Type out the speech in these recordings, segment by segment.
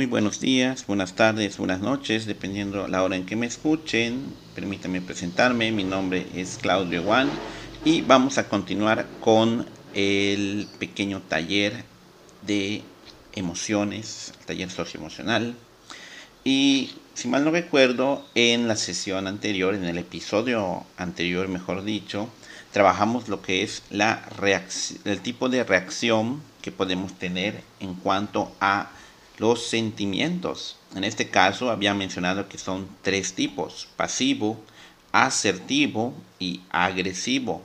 Muy buenos días, buenas tardes, buenas noches, dependiendo la hora en que me escuchen. Permítanme presentarme, mi nombre es Claudio Juan y vamos a continuar con el pequeño taller de emociones, el taller socioemocional. Y si mal no recuerdo, en la sesión anterior, en el episodio anterior, mejor dicho, trabajamos lo que es la el tipo de reacción que podemos tener en cuanto a los sentimientos. En este caso había mencionado que son tres tipos, pasivo, asertivo y agresivo.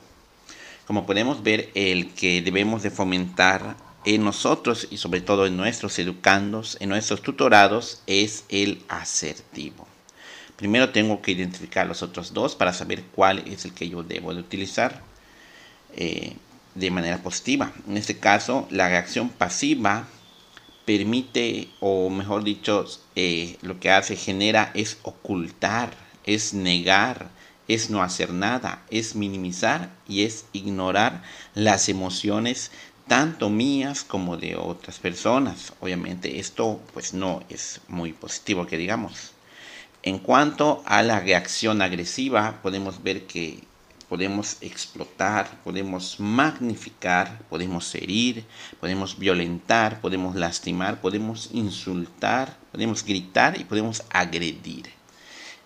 Como podemos ver, el que debemos de fomentar en nosotros y sobre todo en nuestros educandos, en nuestros tutorados, es el asertivo. Primero tengo que identificar los otros dos para saber cuál es el que yo debo de utilizar eh, de manera positiva. En este caso, la reacción pasiva permite, o mejor dicho, eh, lo que hace, genera, es ocultar, es negar, es no hacer nada, es minimizar y es ignorar las emociones tanto mías como de otras personas. Obviamente esto pues no es muy positivo que digamos. En cuanto a la reacción agresiva, podemos ver que podemos explotar, podemos magnificar, podemos herir, podemos violentar, podemos lastimar, podemos insultar, podemos gritar y podemos agredir.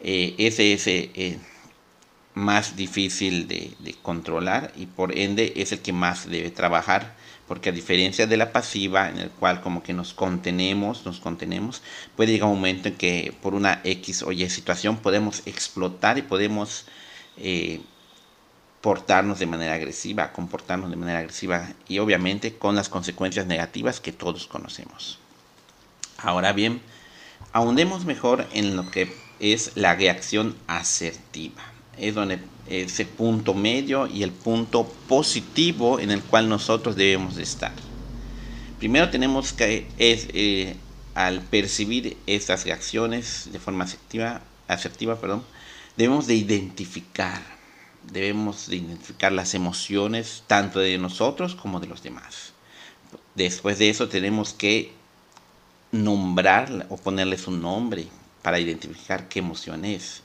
Eh, ese es eh, más difícil de, controlar y por ende es el que más debe trabajar porque a diferencia de la pasiva en el cual como que nos contenemos, nos contenemos, puede llegar un momento en que por una X o Y situación podemos explotar y podemos eh, portarnos de manera agresiva, comportarnos de manera agresiva y obviamente con las consecuencias negativas que todos conocemos. Ahora bien, ahondemos mejor en lo que es la reacción asertiva. Es donde ese punto medio y el punto positivo en el cual nosotros debemos de estar. Primero tenemos que es, eh, al percibir estas reacciones de forma asertiva, asertiva perdón, debemos de identificar debemos de identificar las emociones tanto de nosotros como de los demás. Después de eso tenemos que nombrar o ponerles un nombre para identificar qué emoción es.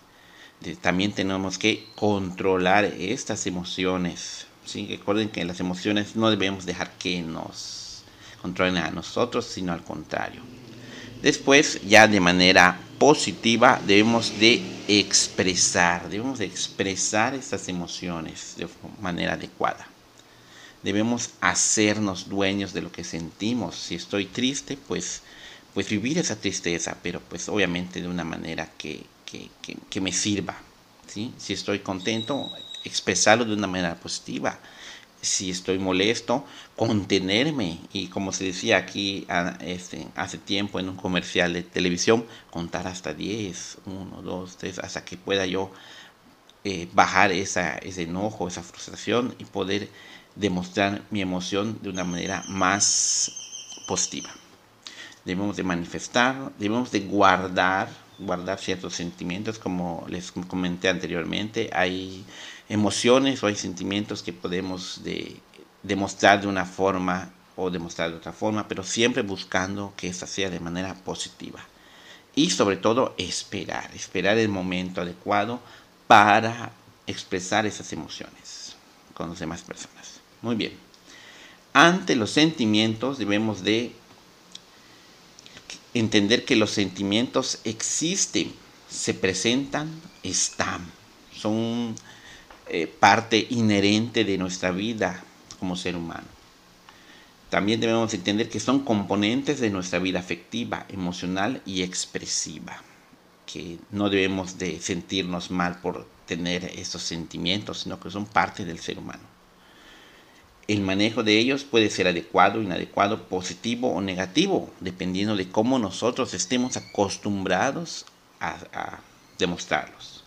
También tenemos que controlar estas emociones. Recuerden que las emociones no debemos dejar que nos controlen a nosotros, sino al contrario. Después, ya de manera positiva, debemos de expresar, debemos de expresar estas emociones de manera adecuada. Debemos hacernos dueños de lo que sentimos. Si estoy triste, pues, pues vivir esa tristeza, pero pues obviamente de una manera que, que, que me sirva. ¿sí? Si estoy contento, expresarlo de una manera positiva si estoy molesto, contenerme y como se decía aquí este, hace tiempo en un comercial de televisión, contar hasta 10, 1, 2, 3, hasta que pueda yo eh, bajar esa, ese enojo, esa frustración y poder demostrar mi emoción de una manera más positiva. Debemos de manifestar, debemos de guardar, guardar ciertos sentimientos, como les comenté anteriormente. Hay emociones o hay sentimientos que podemos de, demostrar de una forma o demostrar de otra forma, pero siempre buscando que esa sea de manera positiva. Y sobre todo esperar, esperar el momento adecuado para expresar esas emociones con las demás personas. Muy bien. Ante los sentimientos debemos de entender que los sentimientos existen, se presentan, están. Son eh, parte inherente de nuestra vida como ser humano. También debemos entender que son componentes de nuestra vida afectiva, emocional y expresiva, que no debemos de sentirnos mal por tener esos sentimientos, sino que son parte del ser humano. El manejo de ellos puede ser adecuado, inadecuado, positivo o negativo, dependiendo de cómo nosotros estemos acostumbrados a demostrarlos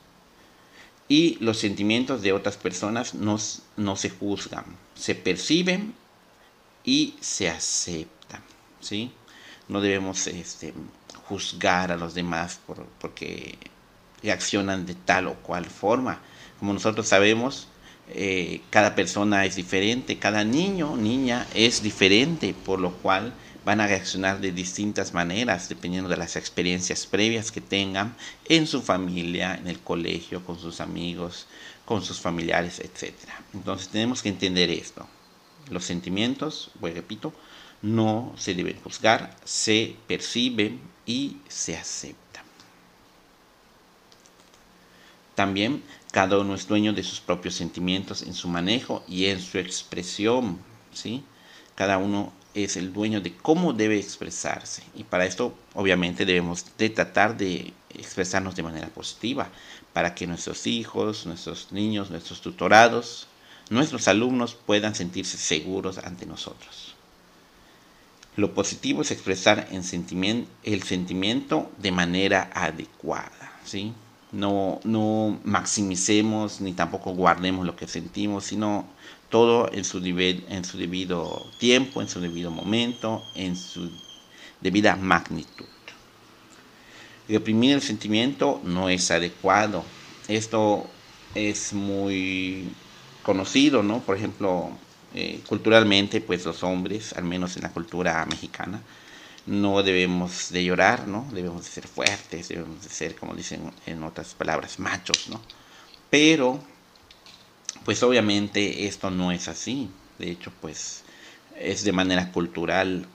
y los sentimientos de otras personas no, no se juzgan, se perciben y se aceptan. ¿sí? No debemos este, juzgar a los demás por, porque reaccionan de tal o cual forma. Como nosotros sabemos, eh, cada persona es diferente, cada niño niña es diferente, por lo cual van a reaccionar de distintas maneras dependiendo de las experiencias previas que tengan en su familia, en el colegio, con sus amigos, con sus familiares, etc. Entonces tenemos que entender esto. Los sentimientos, pues repito, no se deben juzgar, se perciben y se aceptan. También cada uno es dueño de sus propios sentimientos en su manejo y en su expresión, ¿sí? Cada uno es el dueño de cómo debe expresarse y para esto obviamente debemos de tratar de expresarnos de manera positiva para que nuestros hijos, nuestros niños, nuestros tutorados, nuestros alumnos puedan sentirse seguros ante nosotros. Lo positivo es expresar el sentimiento de manera adecuada, ¿sí? No, no maximicemos ni tampoco guardemos lo que sentimos, sino todo en su, en su debido tiempo, en su debido momento, en su debida magnitud. Reprimir el sentimiento no es adecuado. Esto es muy conocido, ¿no? Por ejemplo, eh, culturalmente, pues los hombres, al menos en la cultura mexicana, no debemos de llorar, ¿no? Debemos de ser fuertes, debemos de ser, como dicen en otras palabras, machos, ¿no? Pero, pues obviamente esto no es así. De hecho, pues es de manera cultural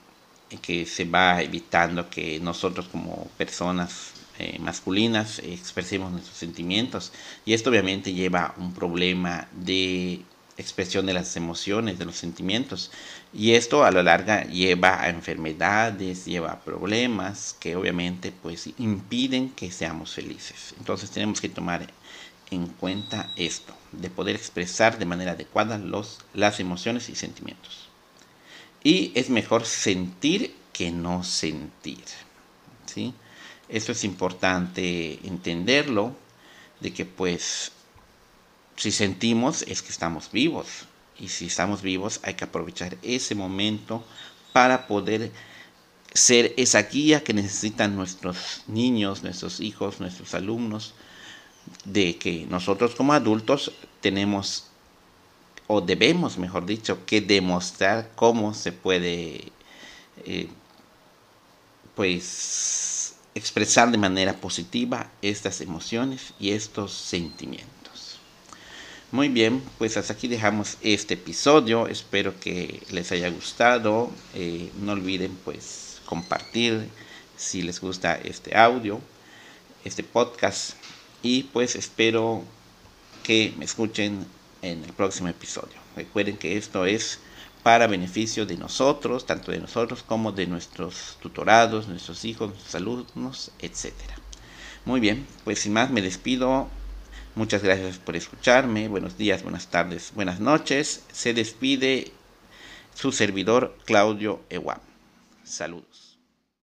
que se va evitando que nosotros como personas eh, masculinas expresemos nuestros sentimientos y esto obviamente lleva un problema de expresión de las emociones, de los sentimientos. Y esto a la larga lleva a enfermedades, lleva a problemas que obviamente pues impiden que seamos felices. Entonces tenemos que tomar en cuenta esto, de poder expresar de manera adecuada los, las emociones y sentimientos. Y es mejor sentir que no sentir. ¿sí? Esto es importante entenderlo, de que pues si sentimos es que estamos vivos. Y si estamos vivos hay que aprovechar ese momento para poder ser esa guía que necesitan nuestros niños, nuestros hijos, nuestros alumnos, de que nosotros como adultos tenemos, o debemos, mejor dicho, que demostrar cómo se puede, eh, pues, expresar de manera positiva estas emociones y estos sentimientos. Muy bien, pues hasta aquí dejamos este episodio. Espero que les haya gustado. Eh, no olviden pues compartir si les gusta este audio, este podcast. Y pues espero que me escuchen en el próximo episodio. Recuerden que esto es para beneficio de nosotros, tanto de nosotros como de nuestros tutorados, nuestros hijos, nuestros alumnos, etc. Muy bien, pues sin más me despido. Muchas gracias por escucharme. Buenos días, buenas tardes, buenas noches. Se despide su servidor Claudio Ewam. Saludos.